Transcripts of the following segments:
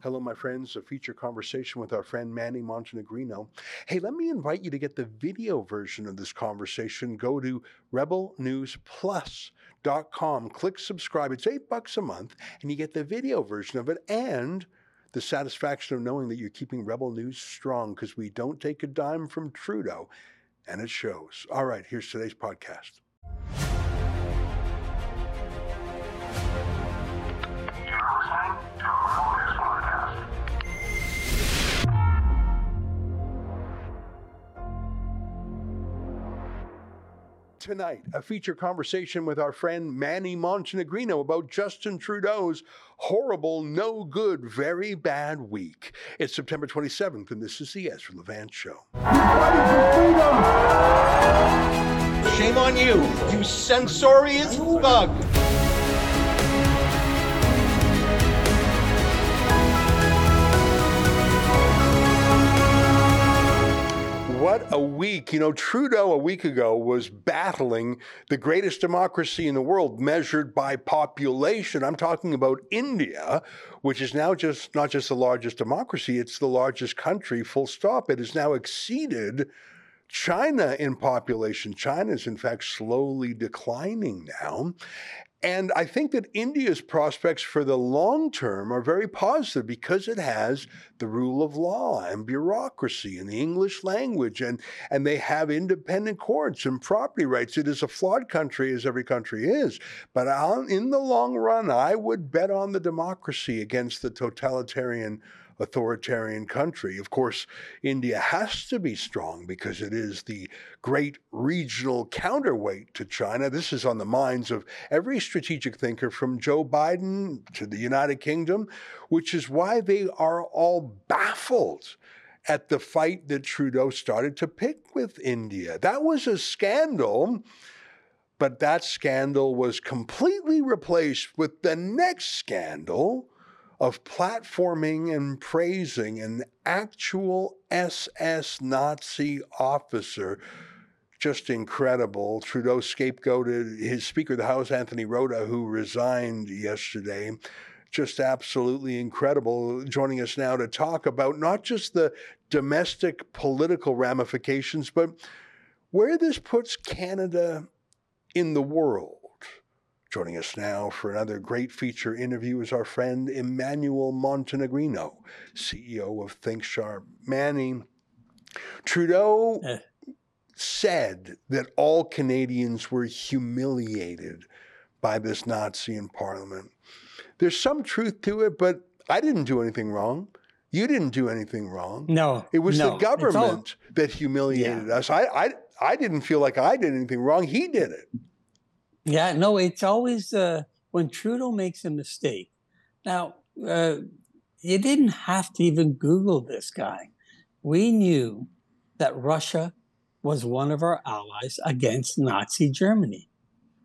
Hello, my friends. A feature conversation with our friend Manny Montenegrino. Hey, let me invite you to get the video version of this conversation. Go to rebelnewsplus.com, click subscribe. It's eight bucks a month, and you get the video version of it and the satisfaction of knowing that you're keeping Rebel News strong because we don't take a dime from Trudeau, and it shows. All right, here's today's podcast. Tonight, a feature conversation with our friend Manny Montenegrino about Justin Trudeau's horrible, no good, very bad week. It's September 27th, and this is the Ezra Levant Show. Shame on you, you censorious thug! What a week. You know, Trudeau a week ago was battling the greatest democracy in the world measured by population. I'm talking about India, which is now just not just the largest democracy, it's the largest country, full stop. It has now exceeded China in population. China is, in fact, slowly declining now. And I think that India's prospects for the long term are very positive because it has the rule of law and bureaucracy and the English language, and, and they have independent courts and property rights. It is a flawed country, as every country is. But in the long run, I would bet on the democracy against the totalitarian authoritarian country. Of course, India has to be strong because it is the great regional counterweight to China. This is on the minds of every strategic thinker from Joe Biden to the United Kingdom, which is why they are all baffled at the fight that Trudeau started to pick with India. That was a scandal. But that scandal was completely replaced with the next scandal, of platforming and praising an actual SS Nazi officer. Just incredible. Trudeau scapegoated his Speaker of the House, Anthony Rota, who resigned yesterday. Just absolutely incredible. Joining us now to talk about not just the domestic political ramifications, but where this puts Canada in the world. Joining us now for another great feature interview is our friend Emmanuel Montenegrino, CEO of ThinkSharp. Manny, Trudeau eh. said that all Canadians were humiliated by this Nazi in Parliament. There's some truth to it, but I didn't do anything wrong. You didn't do anything wrong. No. It was no, the government all... that humiliated yeah. us. I, I, I didn't feel like I did anything wrong. He did it. Yeah, no, it's always uh, when Trudeau makes a mistake. Now, uh, you didn't have to even Google this guy. We knew that Russia was one of our allies against Nazi Germany.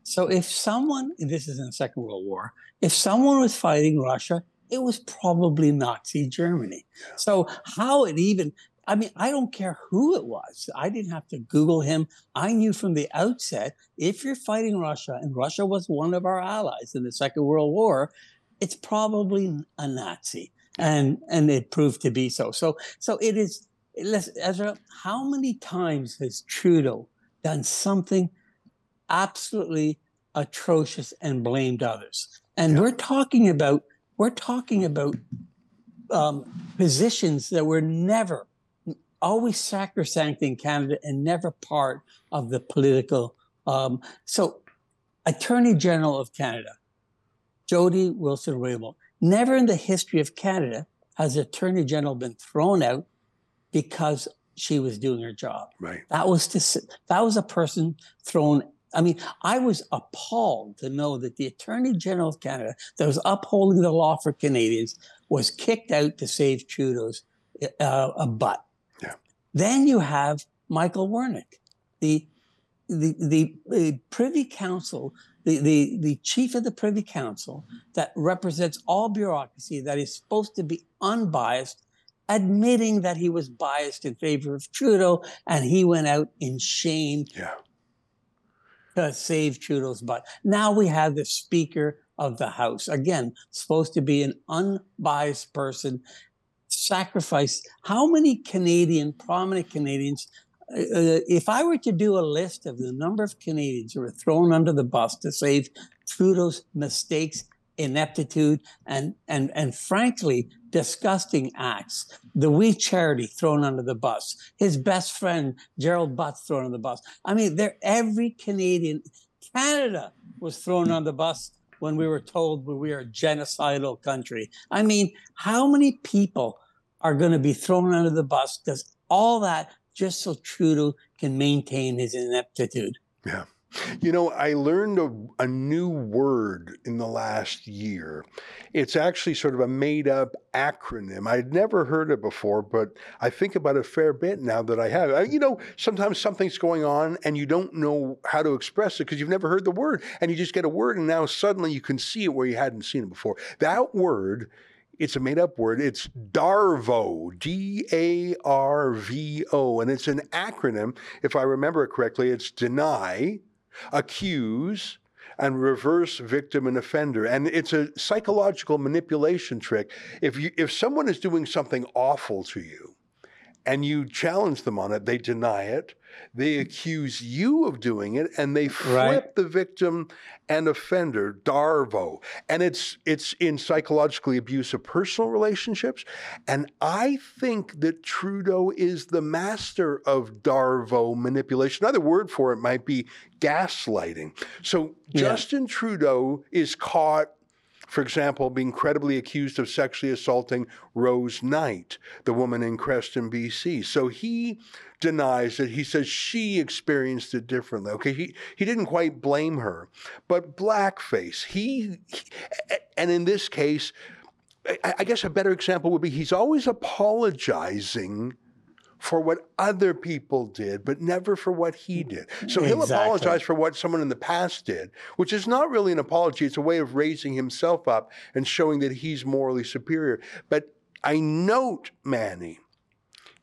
So if someone, this is in the Second World War, if someone was fighting Russia, it was probably Nazi Germany. So how it even I mean, I don't care who it was. I didn't have to Google him. I knew from the outset if you're fighting Russia, and Russia was one of our allies in the Second World War, it's probably a Nazi. And and it proved to be so. So so it is Ezra, how many times has Trudeau done something absolutely atrocious and blamed others? And we're talking about we're talking about um, positions that were never always sacrosanct in Canada and never part of the political. Um, so, Attorney General of Canada, Jody Wilson Raybould, never in the history of Canada has Attorney General been thrown out because she was doing her job. Right. That was to, that was a person thrown. I mean, I was appalled to know that the Attorney General of Canada, that was upholding the law for Canadians, was kicked out to save Trudeau's uh, a butt. Then you have Michael Wernick, the the, the, the Privy Council, the, the, the chief of the Privy Council that represents all bureaucracy, that is supposed to be unbiased, admitting that he was biased in favor of Trudeau, and he went out in shame yeah. to save Trudeau's butt. Now we have the Speaker of the House. Again, supposed to be an unbiased person, sacrificed. How many Canadian, prominent Canadians, uh, uh, if I were to do a list of the number of Canadians who were thrown under the bus to save Trudeau's mistakes, ineptitude, and and and frankly, disgusting acts. The We Charity thrown under the bus. His best friend Gerald Butts thrown on the bus. I mean, there every Canadian, Canada was thrown on the bus when we were told we are a genocidal country. I mean, how many people are going to be thrown under the bus? Does all that just so Trudeau can maintain his ineptitude? Yeah. You know, I learned a, a, new word in the last year. It's actually sort of a made up acronym. I'd never heard it before, but I think about it a fair bit now that I have. I, you know, sometimes something's going on and you don't know how to express it because you've never heard the word and you just get a word and now suddenly you can see it where you hadn't seen it before. That word it's a made up word. It's DARVO, D A R V O, and it's an acronym. If I remember it correctly, it's deny, accuse, and reverse victim and offender. And it's a psychological manipulation trick. If you if someone is doing something awful to you and you challenge them on it, they deny it. They mm. accuse you of doing it and they flip right. the victim and offender, Darvo. And it's it's in psychologically abusive personal relationships. And I think that Trudeau is the master of Darvo manipulation. Another word for it might be gaslighting. So yeah. Justin Trudeau is caught for example, being credibly accused of sexually assaulting Rose Knight, the woman in Creston, BC. So he denies it. He says she experienced it differently. Okay, he, he didn't quite blame her. But blackface, he, he and in this case, I, I guess a better example would be he's always apologizing for what other people did, but never for what he did. So he'll apologize for what someone in the past did, which is not really an apology. It's a way of raising himself up and showing that he's morally superior. But I note, Manny,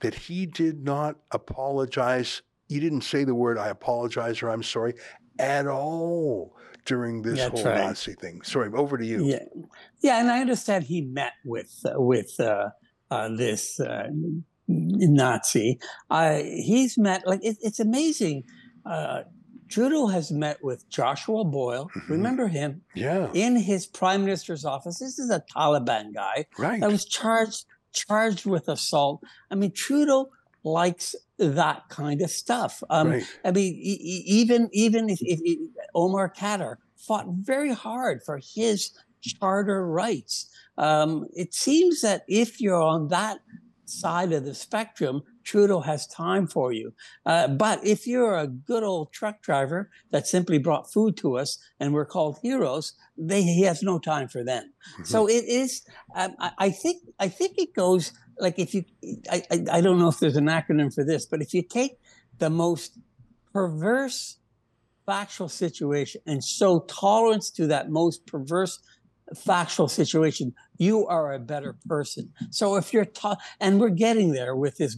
that he did not apologize. He didn't say the word I apologize or I'm sorry at all during this That's whole right. Nazi thing. Sorry, over to you. Yeah, yeah, and I understand he met with uh, with uh, uh, this uh, Nazi. Uh, he's met like it, it's amazing. Uh, Trudeau has met with Joshua Boyle. Mm-hmm. Remember him? Yeah. In his prime minister's office. This is a Taliban guy right. that was charged charged with assault. I mean, Trudeau likes that kind of stuff. Um, right. I mean, e- even even if, if, if Omar Khadr fought very hard for his charter rights. Um, it seems that if you're on that side of the spectrum, Trudeau has time for you. Uh, but if you're a good old truck driver that simply brought food to us and we're called heroes, they, he has no time for them. Mm-hmm. So it is. Um, I, I, think. I think it goes like if you. I, I, I don't know if there's an acronym for this, but if you take the most perverse factual situation and show tolerance to that most perverse factual situation, you are a better person. So if you're taught, and we're getting there with this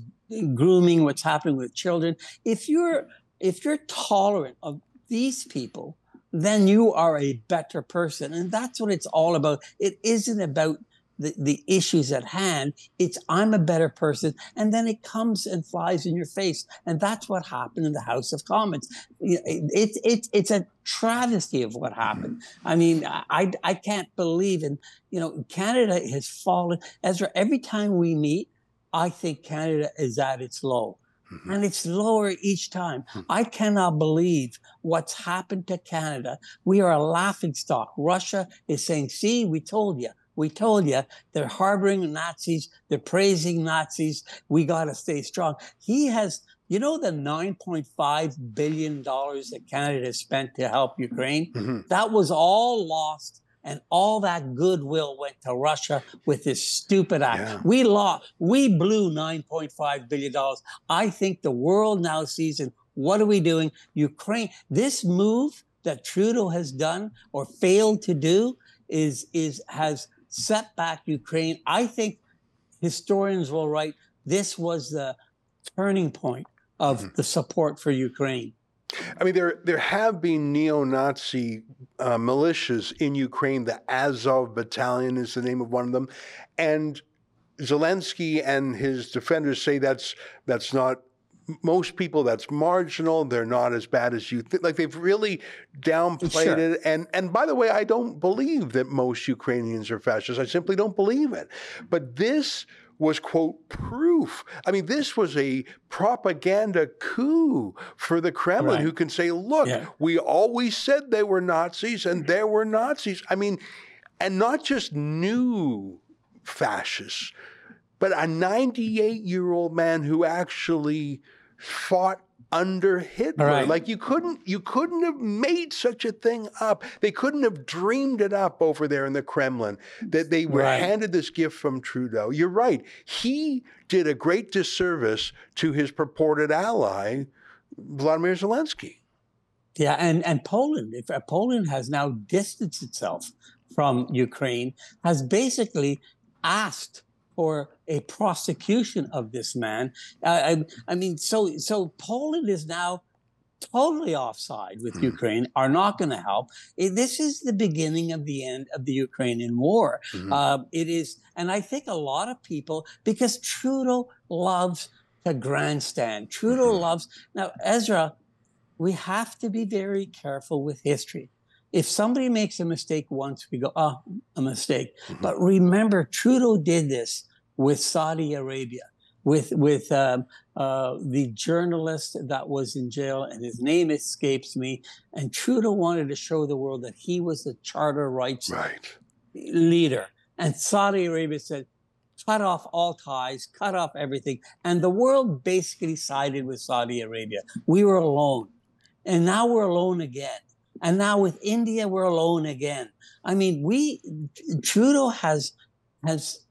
grooming, what's happening with children. If you're if you're tolerant of these people, then you are a better person, and that's what it's all about. It isn't about the, the issues at hand. It's I'm a better person. And then it comes and flies in your face. And that's what happened in the House of Commons. It's it, it's a travesty of what happened. I mean, I, I can't believe in, you know, Canada has fallen. Ezra, every time we meet, I think Canada is at its low. Mm-hmm. And it's lower each time. Mm-hmm. I cannot believe what's happened to Canada. We are a laughing stock. Russia is saying, see, we told you. We told you they're harboring Nazis, they're praising Nazis. We got to stay strong. He has, you know, the $9.5 billion that Canada spent to help Ukraine? Mm-hmm. That was all lost. And all that goodwill went to Russia with this stupid act. Yeah. We lost, we blew $9.5 billion. I think the world now sees it. What are we doing? Ukraine, this move that Trudeau has done or failed to do is, is, has set back Ukraine. I think historians will write this was the turning point of mm-hmm. the support for Ukraine. I mean, there there have been neo-Nazi uh, militias in Ukraine. The Azov Battalion is the name of one of them, and Zelensky and his defenders say that's that's not most people that's marginal they're not as bad as you think like they've really downplayed sure. it and and by the way i don't believe that most ukrainians are fascists i simply don't believe it but this was quote proof i mean this was a propaganda coup for the kremlin right. who can say look yeah. we always said they were nazis and there were nazis i mean and not just new fascists but a 98 year old man who actually fought under Hitler. Right. Like you couldn't you couldn't have made such a thing up. They couldn't have dreamed it up over there in the Kremlin that they were right. handed this gift from Trudeau. You're right. He did a great disservice to his purported ally, Vladimir Zelensky. Yeah, and and Poland, if uh, Poland has now distanced itself from Ukraine, has basically asked for a prosecution of this man. Uh, I, I, mean, so so Poland is now totally offside with mm. Ukraine. Are not going to help. This is the beginning of the end of the Ukrainian war. Mm-hmm. Uh, it is, and I think a lot of people because Trudeau loves to grandstand. Trudeau mm-hmm. loves now Ezra. We have to be very careful with history if somebody makes a mistake once, we go, oh, a mistake. Mm-hmm. But remember, Trudeau did this with Saudi Arabia, with with um, uh, the journalist that was in jail, and his name escapes me. And Trudeau wanted to show the world that he was a charter rights right. leader, and Saudi Arabia said, cut off all ties, cut off everything. And the world basically sided with Saudi Arabia. We were alone. And now we're alone again. And now with India, we're alone again. I mean, we Trudeau has has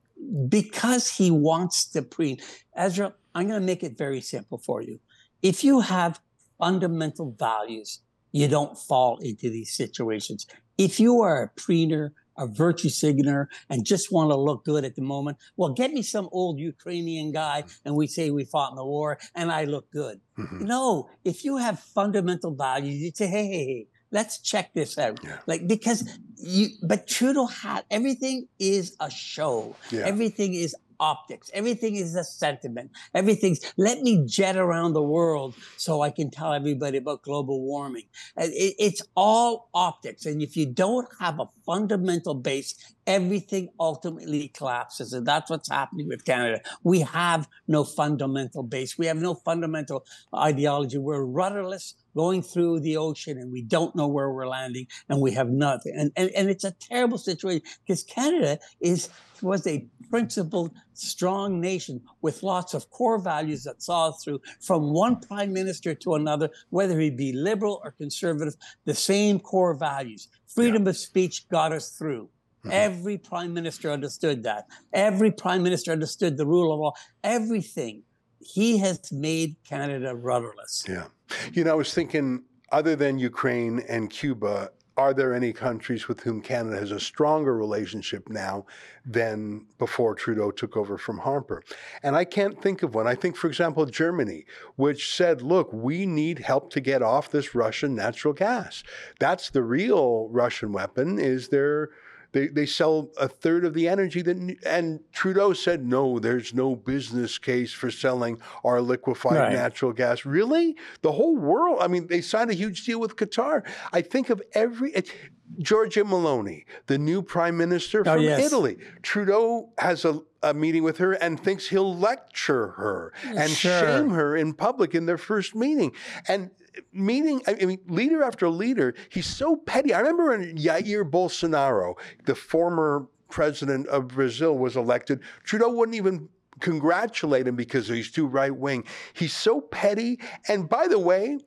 because he wants to pre. Ezra, I'm going to make it very simple for you. If you have fundamental values, you don't fall into these situations. If you are a preener, a virtue signaler, and just want to look good at the moment, well, get me some old Ukrainian guy and we say we fought in the war and I look good. Mm-hmm. No, if you have fundamental values, you say, hey, hey, hey, let's check this out. Yeah. Like because you but Trudeau had everything is a show. Yeah. Everything is optics. Everything is a sentiment. Everything's let me jet around the world so I can tell everybody about global warming. It, it's all optics. And if you don't have a fundamental base, everything ultimately collapses. And that's what's happening with Canada. We have no fundamental base. We have no fundamental ideology. We're rudderless going through the ocean and we don't know where we're landing and we have nothing. And, and, and it's a terrible situation because Canada is was a principled, strong nation with lots of core values that saw us through from one prime minister to another, whether he be liberal or conservative, the same core values. Freedom yeah. of speech got us through. Mm-hmm. Every prime minister understood that. Every prime minister understood the rule of law. Everything. He has made Canada rudderless. Yeah. You know, I was thinking, other than Ukraine and Cuba, are there any countries with whom Canada has a stronger relationship now than before Trudeau took over from Harper? And I can't think of one. I think, for example, Germany, which said, look, we need help to get off this Russian natural gas. That's the real Russian weapon, is their they, they sell a third of the energy that, and Trudeau said, no, there's no business case for selling our liquefied right. natural gas. Really? The whole world? I mean, they signed a huge deal with Qatar. I think of every, it, Giorgia Meloni, the new prime minister oh, from oh, yes. Italy. Trudeau has a, a, meeting with her and thinks he'll lecture her and sure. shame her in public in their first meeting. And meeting, I mean, leader after leader, he's so petty. I remember when Jair Bolsonaro, the former president of Brazil, was elected, Trudeau wouldn't even congratulate him because he's too right wing. He's so petty. And by the way,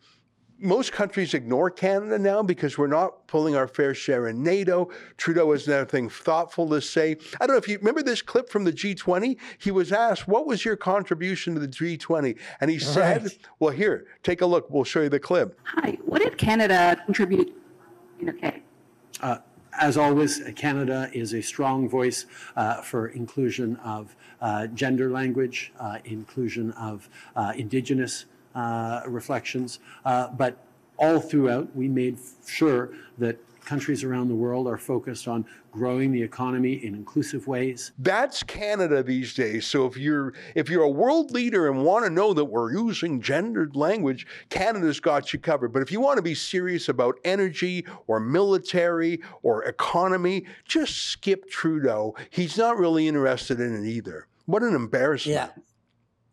most countries ignore Canada now because we're not pulling our fair share in NATO. Trudeau has nothing thoughtful to say. I don't know if you remember this clip from the G20. He was asked, What was your contribution to the G20? And he said, right. Well, here, take a look. We'll show you the clip. Hi, what did Canada contribute in okay? Uh, as always, Canada is a strong voice uh, for inclusion of uh, gender language, uh, inclusion of uh, Indigenous reflections. Uh, but all throughout, we made sure that countries around the world are focused on growing the economy in inclusive ways. That's Canada these days. So if you're if you're a world leader and want to know that we're using gendered language, Canada's got you covered. But if you want to be serious about energy or military or economy, just skip Trudeau. He's not really interested in it either. What an embarrassment. Yeah.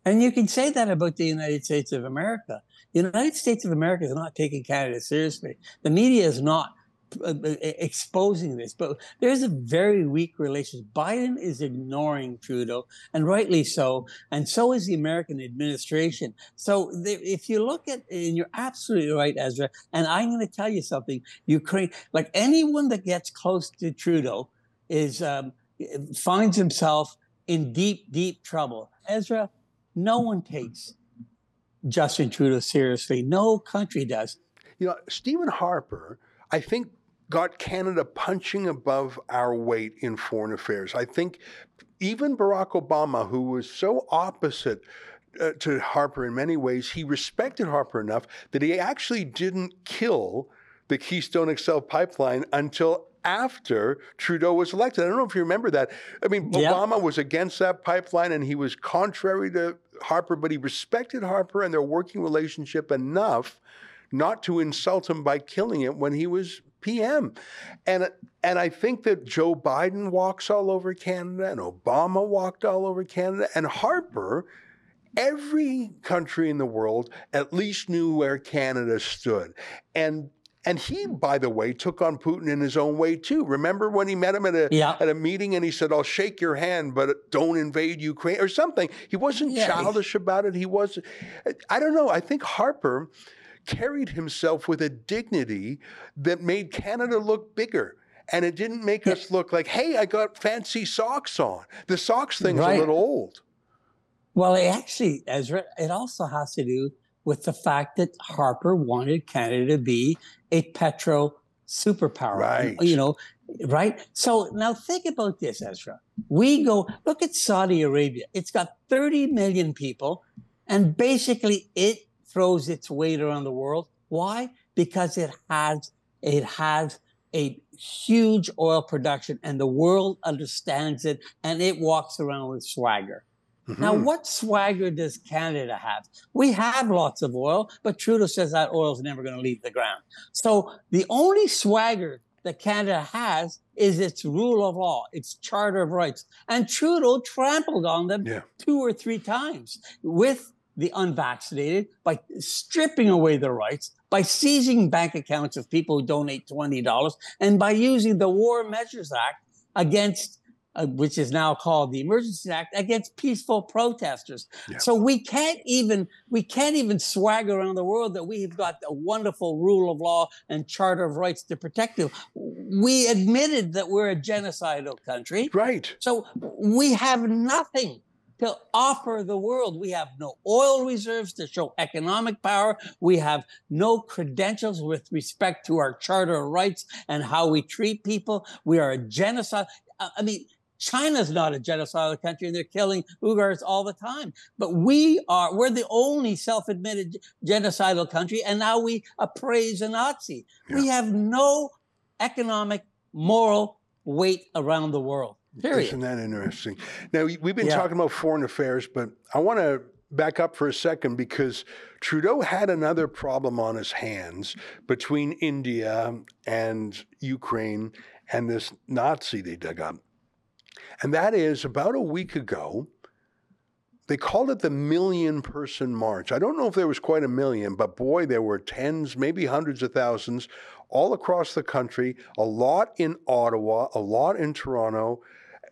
And you can say that about the United States of America. The United States of America is not taking Canada seriously. The media is not uh, uh, exposing this, but there's a very weak relationship. Biden is ignoring Trudeau, and rightly so, and so is the American administration. So if you look at, and you're absolutely right, Ezra, and I'm going to tell you something: Ukraine, like anyone that gets close to Trudeau, is um, finds himself in deep, deep trouble. Ezra, no one takes Justin Trudeau seriously. No country does. You know, Stephen Harper, I think got Canada punching above our weight in foreign affairs. I think even Barack Obama, who was so opposite uh, to Harper in many ways, he respected Harper enough that he actually didn't kill the Keystone XL pipeline until after Trudeau was elected. I don't know if you remember that. I mean. Obama was against that pipeline and he was contrary to Harper, but he respected Harper and their working relationship enough not to insult him by killing it when he was PM. And and I think that Joe Biden walks all over Canada and Obama walked all over Canada and Harper every country in the world at least knew where Canada stood. And and he, by the way, took on Putin in his own way too. Remember when he met him at a Yeah. at a meeting and he said, "I'll shake your hand, but don't invade Ukraine" or something. He wasn't Yeah. childish about it. He was, I don't know. I think Harper carried himself with a dignity that made Canada look bigger. And it didn't make Yeah. us look like, hey, I got fancy socks on. The socks thing's Right. a little old. Well, it actually, Ezra, it also has to do with the fact that Harper wanted Canada to be a petro superpower. Right. You know, right? So now think about this, Ezra. We go, look at Saudi Arabia. It's got 30 million people, and basically it throws its weight around the world. Why? Because it has it has a huge oil production and the world understands it and it walks around with swagger. Now, Mhm. what swagger does Canada have? We have lots of oil, but Trudeau says that oil is never going to leave the ground. So the only swagger that Canada has is its rule of law, its charter of rights. And Trudeau trampled on them Yeah. two or three times with the unvaccinated by stripping away their rights, by seizing bank accounts of people who donate $20, and by using the War Measures Act against uh, which is now called the Emergency Act against peaceful protesters. Yeah. So we can't even we can't even swag around the world that we've got a wonderful rule of law and charter of rights to protect you. We admitted that we're a genocidal country. Right. So we have nothing to offer the world. We have no oil reserves to show economic power. We have no credentials with respect to our charter of rights and how we treat people. We are a genocide. I I mean, China's not a genocidal country and they're killing Uyghurs all the time. But we are, we're the only self admitted genocidal country. And now we appraise a Nazi. We have no economic, moral weight around the world. Period. Isn't that interesting? Now, we- we've been Yeah. talking about foreign affairs, but I want to back up for a second because Trudeau had another problem on his hands between India and Ukraine and this Nazi they dug up. And that is about a week ago, they called it the million person march. I don't know if there was quite a million, but boy, there were tens, maybe hundreds of thousands all across the country, a lot in Ottawa, a lot in Toronto.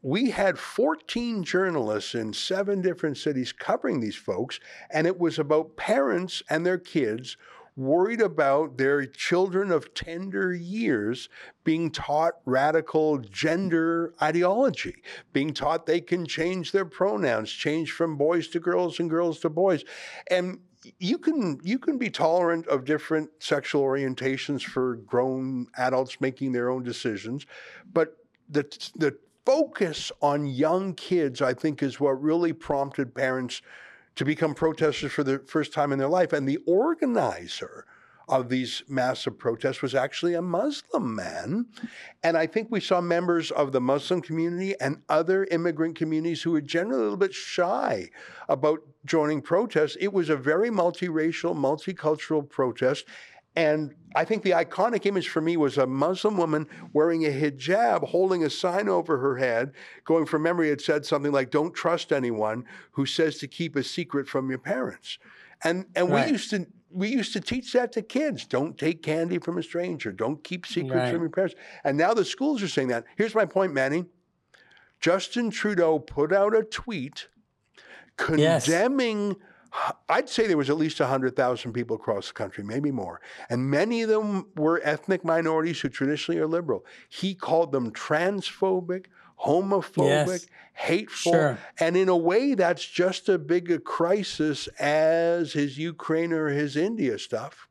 We had 14 journalists in seven different cities covering these folks, and it was about parents and their kids worried about their children of tender years being taught radical gender ideology, being taught they can change their pronouns, change from boys to girls and girls to boys. And you can you can be tolerant of different sexual orientations for grown adults making their own decisions, but the the focus on young kids, I think, is what really prompted parents to become protesters for the first time in their life. And the organizer of these massive protests was actually a Muslim man. And I think we saw members of the Muslim community and other immigrant communities who were generally a little bit shy about joining protests. It was a very multiracial, multicultural protest. And I think the iconic image for me was a Muslim woman wearing a hijab, holding a sign over her head, going from memory, it said something like, Don't trust anyone who says to keep a secret from your parents. And and Right. we used to we used to teach that to kids. Don't take candy from a stranger. Don't keep secrets Right. from your parents. And now the schools are saying that. Here's my point, Manny. Justin Trudeau put out a tweet Yes. I'd say there was at least 100,000 people across the country, maybe more. And many of them were ethnic minorities who traditionally are liberal. He called them transphobic, homophobic, Yes. hateful. Sure. And in a way, that's just as big a crisis as his Ukraine or his India stuff.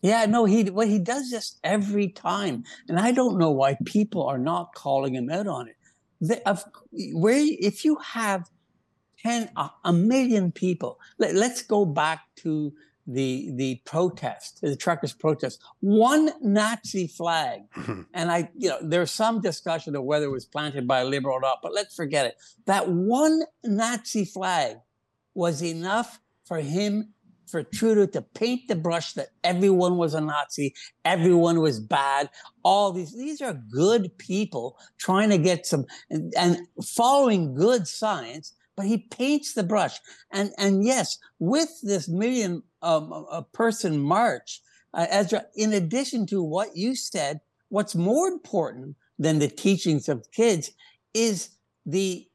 Yeah, no, he well he does this every time, and I don't know why people are not calling him out on it. The, of, where if you have ten a, a million people, let, let's go back to the the protest, the truckers' protest. One Nazi flag, mm-hmm. and I, you know, there's some discussion of whether it was planted by a liberal or not, but let's forget it. That one Nazi flag was enough for him for Trudeau to paint the brush that everyone was a Nazi, everyone was bad. All these these are good people trying to get some and, and following good science. But he paints the brush, and and yes, with this million um, person march, uh, Ezra. In addition to what you said, what's more important than the teachings of kids is the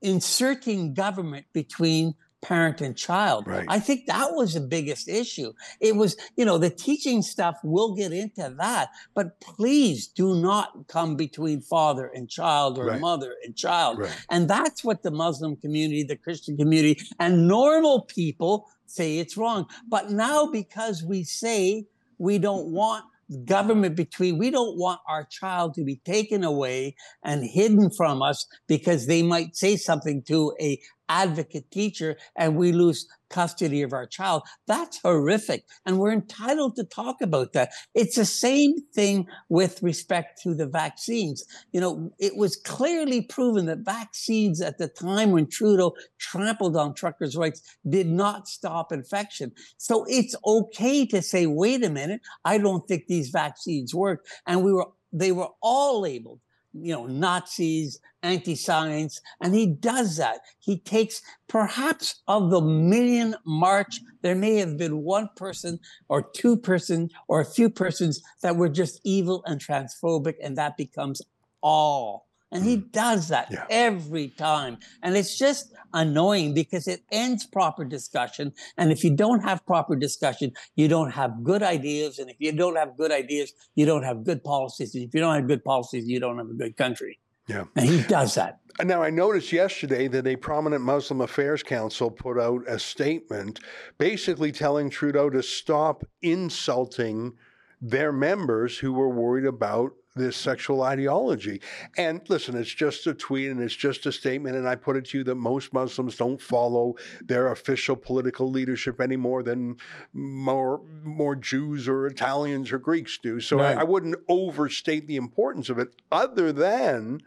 inserting government between parent and child. Right. I think that was the biggest issue. It was, you know, the teaching stuff, we'll get into that, but please do not come between father and child or Right. mother and child. Right. And that's what the Muslim community, the Christian community, and normal people say it's wrong. But now, because we say we don't want government between, we don't want our child to be taken away and hidden from us because they might say something to a advocate teacher and we lose custody of our child. That's horrific. And we're entitled to talk about that. It's the same thing with respect to the vaccines. You know, it was clearly proven that vaccines at the time when Trudeau trampled on truckers' rights did not stop infection. So it's okay to say, wait a minute, I don't think these vaccines work. And we were they were all labeled you know, Nazis, anti-science, and he does that. He takes perhaps of the million march, there may have been one person or two person or a few persons that were just evil and transphobic, and that becomes all. And he does that Yeah. every time. And it's just annoying because it ends proper discussion. And if you don't have proper discussion, you don't have good ideas. And if you don't have good ideas, you don't have good policies. And if you don't have good policies, you don't have a good country. Yeah. And he does that. Now, I noticed yesterday that a prominent Muslim Affairs Council put out a statement basically telling Trudeau to stop insulting their members who were worried about this sexual ideology. And listen, it's just a tweet and it's just a statement. And I put it to you that most Muslims don't follow their official political leadership any more than more, more Jews or Italians or Greeks do. So Right. I, I wouldn't overstate the importance of it, other than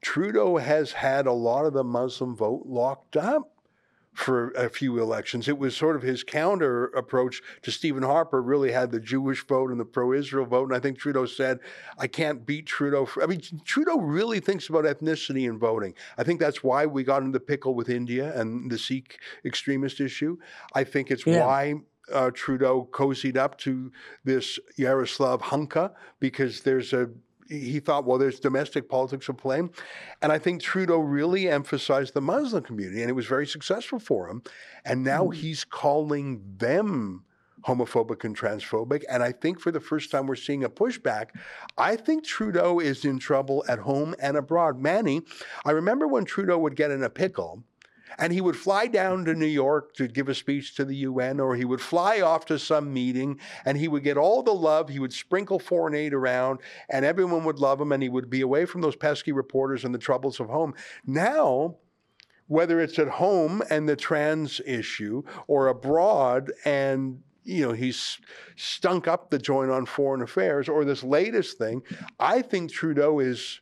Trudeau has had a lot of the Muslim vote locked up for a few elections. It was sort of his counter approach to Stephen Harper, really had the Jewish vote and the pro Israel vote. And I think Trudeau said, I can't beat Trudeau. For, I mean, Trudeau really thinks about ethnicity in voting. I think that's why we got into the pickle with India and the Sikh extremist issue. I think it's Yeah. why. Uh, Trudeau cozied up to this Yaroslav Hunka because there's a he thought, well, there's domestic politics at play. And I think Trudeau really emphasized the Muslim community, and it was very successful for him. And now mm-hmm. he's calling them homophobic and transphobic. And I think for the first time, we're seeing a pushback. I think Trudeau is in trouble at home and abroad. Manny, I remember when Trudeau would get in a pickle. And he would fly down to New York to give a speech to the UN, or he would fly off to some meeting and he would get all the love. He would sprinkle foreign aid around and everyone would love him and he would be away from those pesky reporters and the troubles of home. Now, whether it's at home and the trans issue or abroad and you know, he's stunk up the joint on foreign affairs, or this latest thing. I think Trudeau is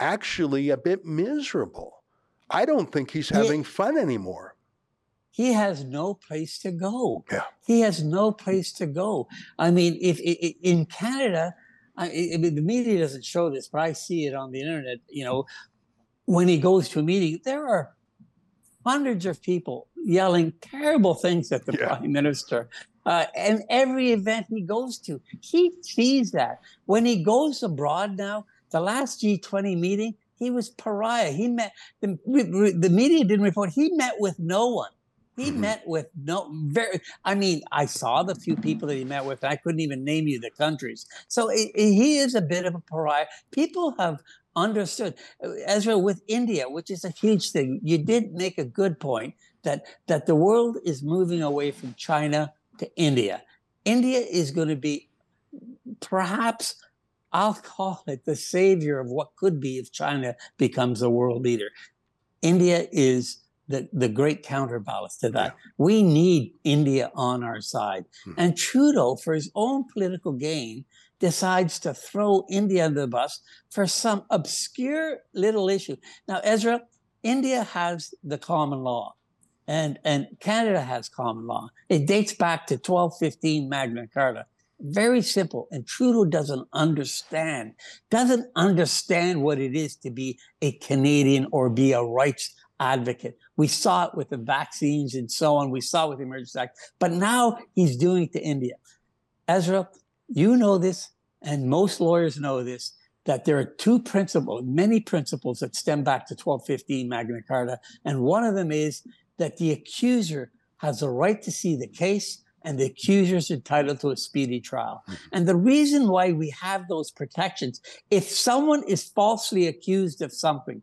actually a bit miserable. I don't think he's having fun anymore. he has no place to go. Yeah. He has no place to go. I mean, if, i i in Canada, I, I mean, the media doesn't show this, but I see it on the internet. You know, when he goes to a meeting, there are hundreds of people yelling terrible things at the Yeah. prime minister. Uh, and every event he goes to, he sees that. When he goes abroad now, the last G20 meeting, he was pariah. He met the, the media didn't report. He met with no one. He Mhm. met with no very. I mean, I saw the few people that he met with. I couldn't even name you the countries. So i i- he is a bit of a pariah. People have understood Uh, Ezra with India, which is a huge thing. You did make a good point that that the world is moving away from China to India. India is going to be perhaps I'll call it the savior of what could be if China becomes a world leader. India is the, the great counterbalance to that. We need India on our side. Hmm. And Trudeau, for his own political gain, decides to throw India under the bus for some obscure little issue. Now, Ezra, India has the common law. And, and Canada has common law. It dates back to 1215 Magna Carta very simple and trudeau doesn't understand doesn't understand what it is to be a canadian or be a rights advocate. We saw it with the vaccines and so on. We saw it with the emergency act but now he's doing it to india. Ezra you know this and most lawyers know this that there are two principles many principles that stem back to 1215 magna carta and one of them is that the accuser has the right to see the case and the accuser is entitled to a speedy trial. And the reason why we have those protections, if someone is falsely accused of something,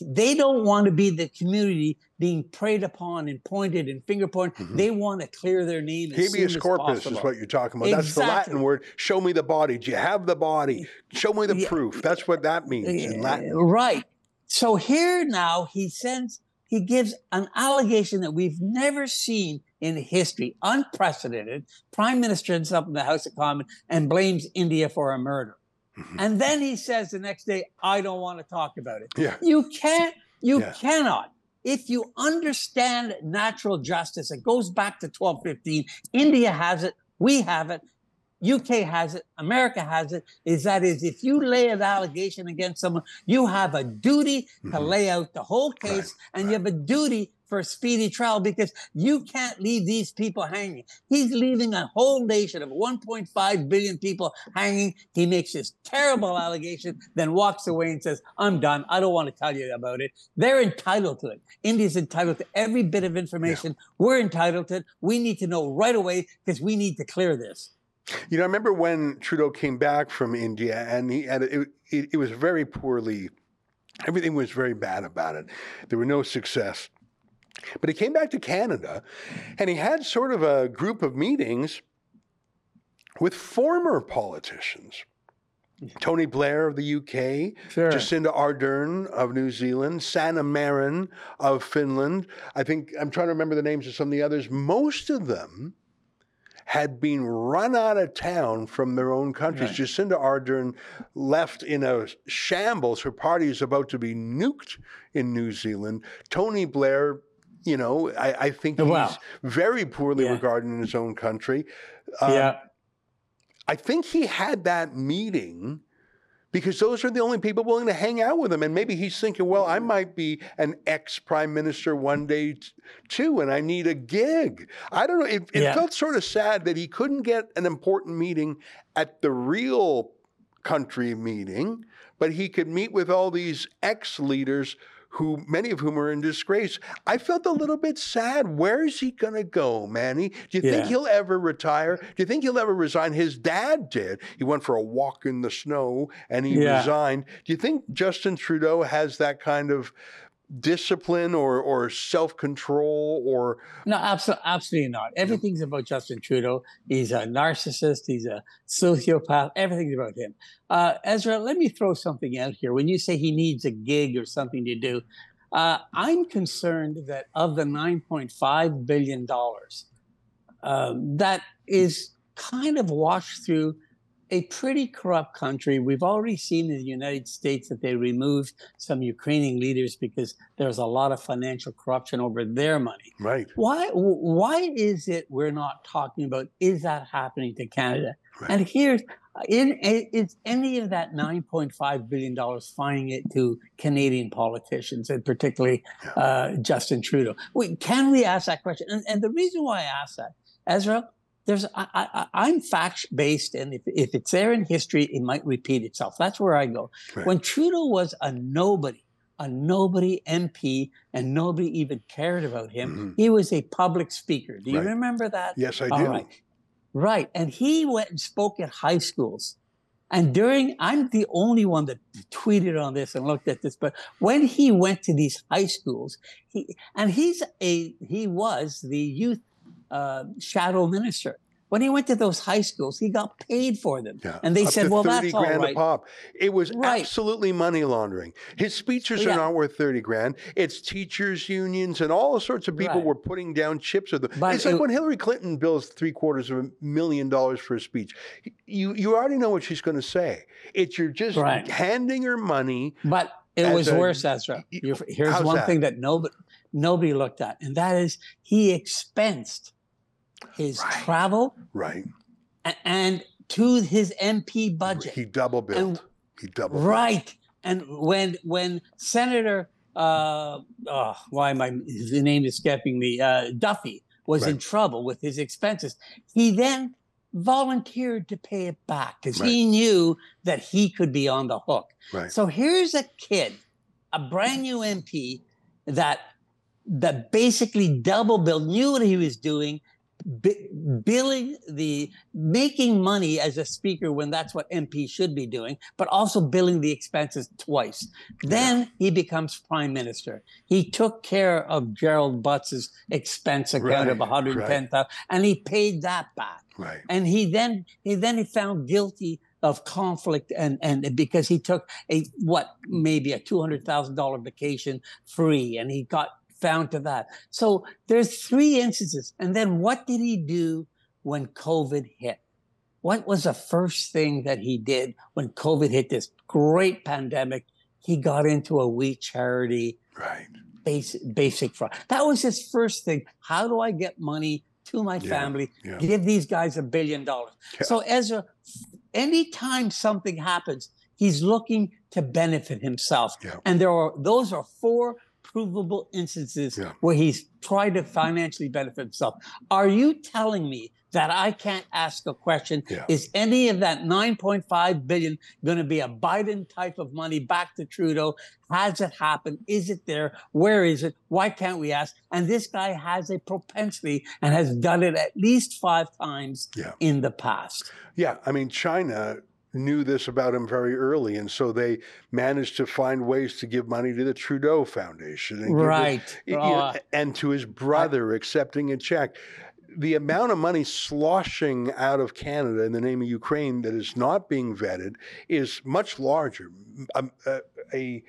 they don't want to be the community being preyed upon and pointed and finger pointed. Mhm. They want to clear their name Habeas as corpus possible. is what you're talking about. That's the Latin word. Show me the body. Do you have the body? Show me the Yeah. proof. That's what that means in Latin. Right. So here now he sends, he gives an allegation that we've never seen in history, unprecedented. Prime Minister ends up in the House of Commons and blames India for a murder. Mhm. And then he says the next day, I don't want to talk about it. Yeah. You can't, you Yeah. cannot. If you understand natural justice, it goes back to 1215. India has it, we have it, UK has it, America has it. Is that is if you lay an allegation against someone, you have a duty to Mhm. lay out the whole case and you have a duty for a speedy trial because you can't leave these people hanging. He's leaving a whole nation of 1.5 billion people hanging. He makes this terrible allegation, then walks away and says, I'm done. I don't want to tell you about it. They're entitled to it. India's entitled to every bit of information. We're entitled to it. We need to know right away because we need to clear this. You know, I remember when Trudeau came back from India, and he and it, it, it was very poorly. Everything was very bad about it. There were no success. But he came back to Canada, and he had sort of a group of meetings with former politicians. Tony Blair of the UK, Sure. Jacinda Ardern of New Zealand, Sanna Marin of Finland. I think I'm trying to remember the names of some of the others. Most of them had been run out of town from their own countries. Right. Jacinda Ardern left in a shambles. Her party is about to be nuked in New Zealand. Tony Blair, you know, I, I think he's Wow. very poorly Yeah. regarded in his own country. Um, yeah. I think he had that meeting because those are the only people willing to hang out with him. And maybe he's thinking, well, I might be an ex prime minister one day too, and I need a gig. I don't know. It, it Yeah. felt sort of sad that he couldn't get an important meeting at the real country meeting, but he could meet with all these ex leaders who many of whom are in disgrace. I felt a little bit sad. Where is he going to go, Manny? Do you think he'll ever retire? Do you think he'll ever resign? His dad did. He went for a walk in the snow and he Yeah. resigned. Do you think Justin Trudeau has that kind of discipline or or self-control or No, absolutely, absolutely not. Everything's about Justin Trudeau. He's a narcissist. He's a sociopath. Everything's about him. Uh, Ezra, let me throw something out here. When you say he needs a gig or something to do, uh, I'm concerned that of the 9.5 billion dollars, um, that is kind of washed through a pretty corrupt country. We've already seen in the United States that they removed some Ukrainian leaders because there's a lot of financial corruption over their money. Right. Why why is it we're not talking about is that happening to Canada? Right. And here's in, is any of that 9.5 billion dollars finding it to Canadian politicians and particularly uh, Justin Trudeau? We, can we ask that question? And, and the reason why I ask that, Ezra, there's I, I, am fact based, and if, if it's there in history, it might repeat itself. That's where I go. Right. When Trudeau was a nobody, a nobody MP, and nobody even cared about him, Mhm. he was a public speaker. Do you Right. remember that? Yes, I All do. right. Right. And he went and spoke at high schools. And during, I'm the only one that tweeted on this and looked at this, but when he went to these high schools, he, and he's a, he was the youth uh, shadow minister. When he went to those high schools, he got paid for them. Yeah. And they Up said, well, that's all grand right. a pop. It was Right. absolutely money laundering. His speeches Yeah. are not worth 30 grand. It's teachers' unions and all sorts of people Right. were putting down chips of them. But it's like it- when Hillary Clinton bills three quarters of a million dollars for a speech. You you already know what she's going to say. It's you're just Right. handing her money. But it was a- worse, Ezra. You're- Here's one that? thing that nobody nobody looked at, and that is he expensed his Right. travel Right. and to his MP budget. He double billed. And- he double billed. Right. And when when Senator uh oh, why am I the name is escaping me, uh Duffy was in trouble with his expenses, he then volunteered to pay it back because he knew that he could be on the hook. Right. So here's a kid, a brand new MP that that basically double billed, knew what he was doing, bi- billing the making money as a speaker when that's what MP should be doing, but also billing the expenses twice. Then he becomes prime minister. He took care of Gerald Butts's expense account of Right, 110,000 and he paid that back Right. and he then he then he found guilty of conflict and and because he took a what maybe a two hundred thousand dollar vacation free and he got found to that. So there's three instances, and then what did he do when COVID hit? What was the first thing that he did when COVID hit this great pandemic? He got into a we charity Right. basic basic fraud. That was his first thing. How do I get money to my Yeah, family? yeah. Give these guys a billion dollars. Yeah. So Ezra, anytime something happens, he's looking to benefit himself. Yeah. And there are those are four provable instances Yeah. where he's tried to financially benefit himself. Are you telling me that I can't ask a question? Yeah. Is any of that 9.5 billion going to be a Biden type of money back to Trudeau? Has it happened? Is it there? Where is it? Why can't we ask? And this guy has a propensity and has done it at least five times Yeah. in the past. Yeah, I mean, China knew this about him very early, and so they managed to find ways to give money to the Trudeau Foundation, and Right. Uh, and to his brother accepting a check. The amount of money sloshing out of Canada in the name of Ukraine that is not being vetted is much larger, a, a, a,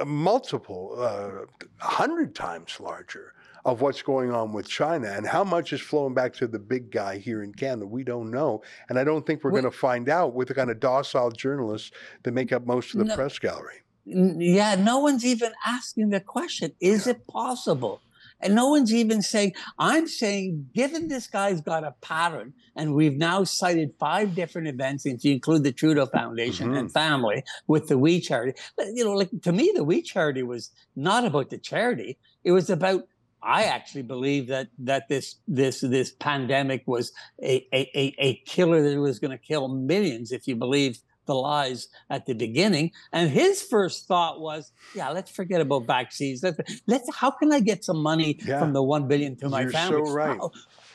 a multiple, uh, a hundred times larger of what's going on with China and how much is flowing back to the big guy here in Canada. We don't know. And I don't think we're Well- going to find out with the kind of docile journalists that make up most of the No. press gallery. Yeah, no one's even asking the question is it possible? And no one's even saying, I'm saying, given this guy's got a pattern, and we've now cited five different events, if you include the Trudeau Foundation and mm-hmm. family with the We Charity. But, You know, like to me, the We Charity was not about the charity. It was about I actually believe that that this this this pandemic was a a, a, a killer that was going to kill millions if you believe the lies at the beginning. And his first thought was, yeah, let's forget about vaccines. Let's, let's how can I get some money Yeah. from the one billion to my You're so family? right. How-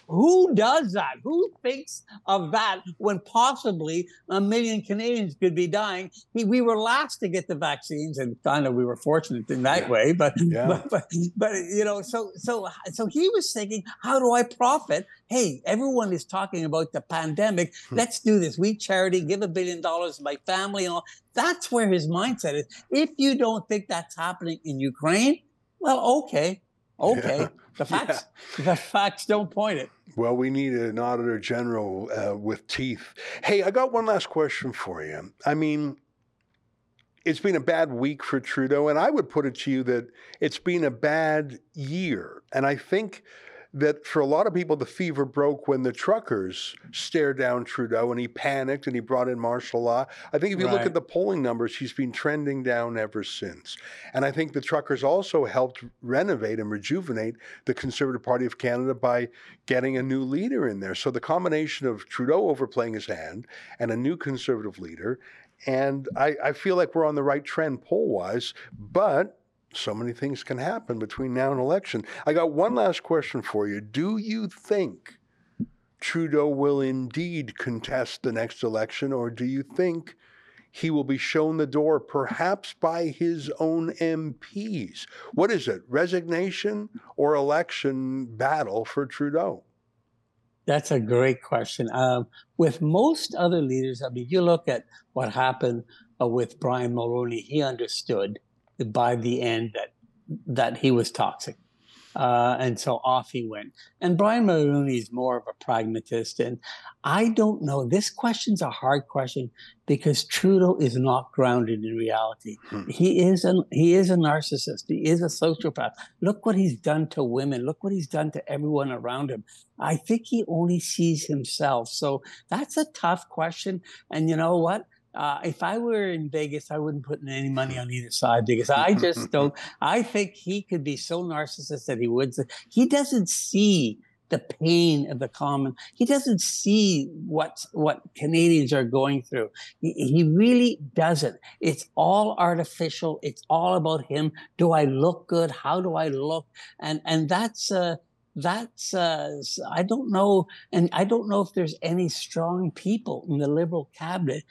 who does that? Who thinks of that when possibly a million Canadians could be dying? We, we were last to get the vaccines, and kind of we were fortunate in that Yeah. way. But, Yeah. but, but but you know, so so so he was thinking, how do I profit? Hey, everyone is talking about the pandemic. Hmm. Let's do this. We charity, give a billion dollars to my family and all. That's where his mindset is. If you don't think that's happening in Ukraine, well, okay. Okay, the facts the facts don't point it. Well, we need an auditor general uh, with teeth. Hey, I got one last question for you. I mean, it's been a bad week for Trudeau, and I would put it to you that it's been a bad year. And I think that for a lot of people, the fever broke when the truckers stared down Trudeau and he panicked and he brought in martial law. I think if you look at the polling numbers, he's been trending down ever since. And I think the truckers also helped renovate and rejuvenate the Conservative Party of Canada by getting a new leader in there. So the combination of Trudeau overplaying his hand and a new Conservative leader. And I, I feel like we're on the right trend poll wise, but so many things can happen between now and election. I got one last question for you. Do you think Trudeau will indeed contest the next election, or do you think he will be shown the door perhaps by his own MPs? What is it, resignation or election battle for Trudeau? That's a great question. Um, with most other leaders, I mean, you look at what happened uh, with Brian Mulroney. He understood by the end that that he was toxic, uh, and so off he went. And Brian Mulroney is more of a pragmatist, and I don't know. This question's a hard question because Trudeau is not grounded in reality. Hmm. He is a he is a narcissist. He is a sociopath. Look what he's done to women. Look what he's done to everyone around him. I think he only sees himself. So that's a tough question. And you know what? Uh, if I were in Vegas, I wouldn't put any money on either side because I just don't. I think he could be so narcissist that he would. He doesn't see the pain of the common. He doesn't see what what Canadians are going through. He, he really doesn't. It's all artificial. It's all about him. Do I look good? How do I look? And and that's. Uh, that's uh, I don't know, and I don't know if there's any strong people in the Liberal cabinet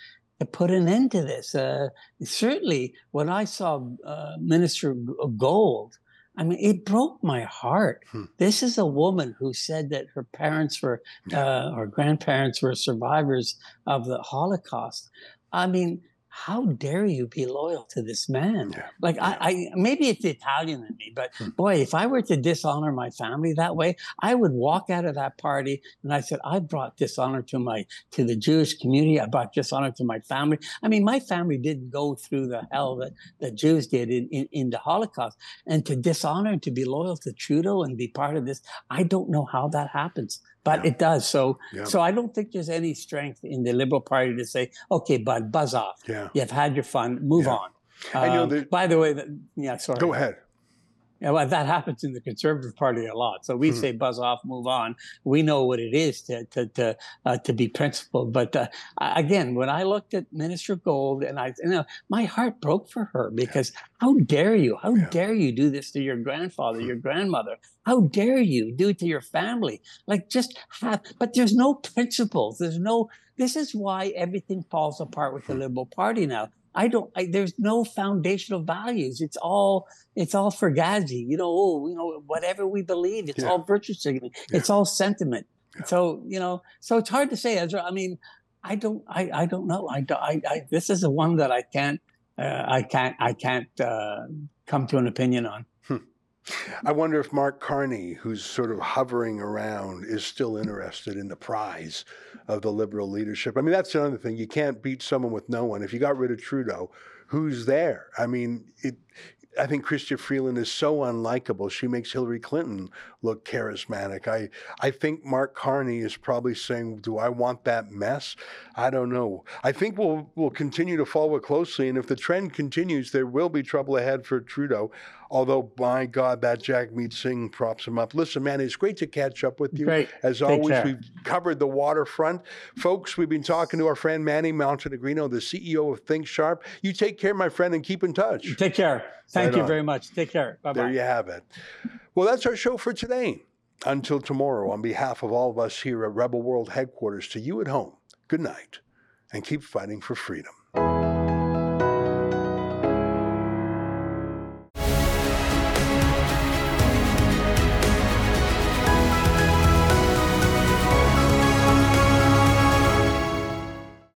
put an end to this. Uh, certainly, when I saw uh, Minister Gould, I mean, it broke my heart. Hmm. This is a woman who said that her parents were, uh, or grandparents were survivors of the Holocaust. I mean, how dare you be loyal to this man? Yeah. Like I, I, maybe it's Italian in me, but Hmm. boy, if I were to dishonor my family that way, I would walk out of that party and I said, I brought dishonor to my to the Jewish community. I brought dishonor to my family. I mean, my family didn't go through the hell that the Jews did in, in, in the Holocaust. And to dishonor and to be loyal to Trudeau and be part of this, I don't know how that happens. But Yeah. it does. So Yeah. so I don't think there's any strength in the Liberal Party to say, okay, bud, buzz off. Yeah. You've had your fun. Move on. Um, that- by the way, that, yeah, sorry. Go ahead. Yeah, well, that happens in the Conservative Party a lot. So we Hmm. say buzz off, move on. We know what it is to to to, uh, to be principled. But uh, again, when I looked at Minister Gould, and I, you know, my heart broke for her because how dare you? How Yeah. dare you do this to your grandfather, your grandmother? How dare you do it to your family? Like just have. But there's no principles. There's no. This is why everything falls apart with the Liberal Party now. I don't. I, there's no foundational values. It's all it's all fugazi, you know, oh, you know, whatever we believe, it's Yeah. all virtue signaling, it's all sentiment. So, you know, so it's hard to say, Ezra. I mean, I don't, I, I don't know. I, don't- I, I this is the one that I can't, uh, I can't, I can't uh, come to an opinion on. I wonder if Mark Carney, who's sort of hovering around, is still interested in the prize of the liberal leadership. I mean, that's another thing. You can't beat someone with no one. If you got rid of Trudeau, who's there? I mean, it. I think Chrystia Freeland is so unlikable. She makes Hillary Clinton look charismatic. I, I think Mark Carney is probably saying, "Do I want that mess?" I don't know. I think we'll we'll continue to follow it closely, and if the trend continues, there will be trouble ahead for Trudeau. Although, my God, that Jack Jagmeet Singh props him up. Listen, man, it's great to catch up with you. Great. As Take always, care. we've covered the waterfront. Folks, we've been talking to our friend Manny Montenegrino, the CEO of Think Sharp. You take care, my friend, and keep in touch. Take care. Thank Right you on. very much. Take care. Bye bye. There you have it. Well, that's our show for today. Until tomorrow, on behalf of all of us here at Rebel World headquarters, to you at home, good night and keep fighting for freedom.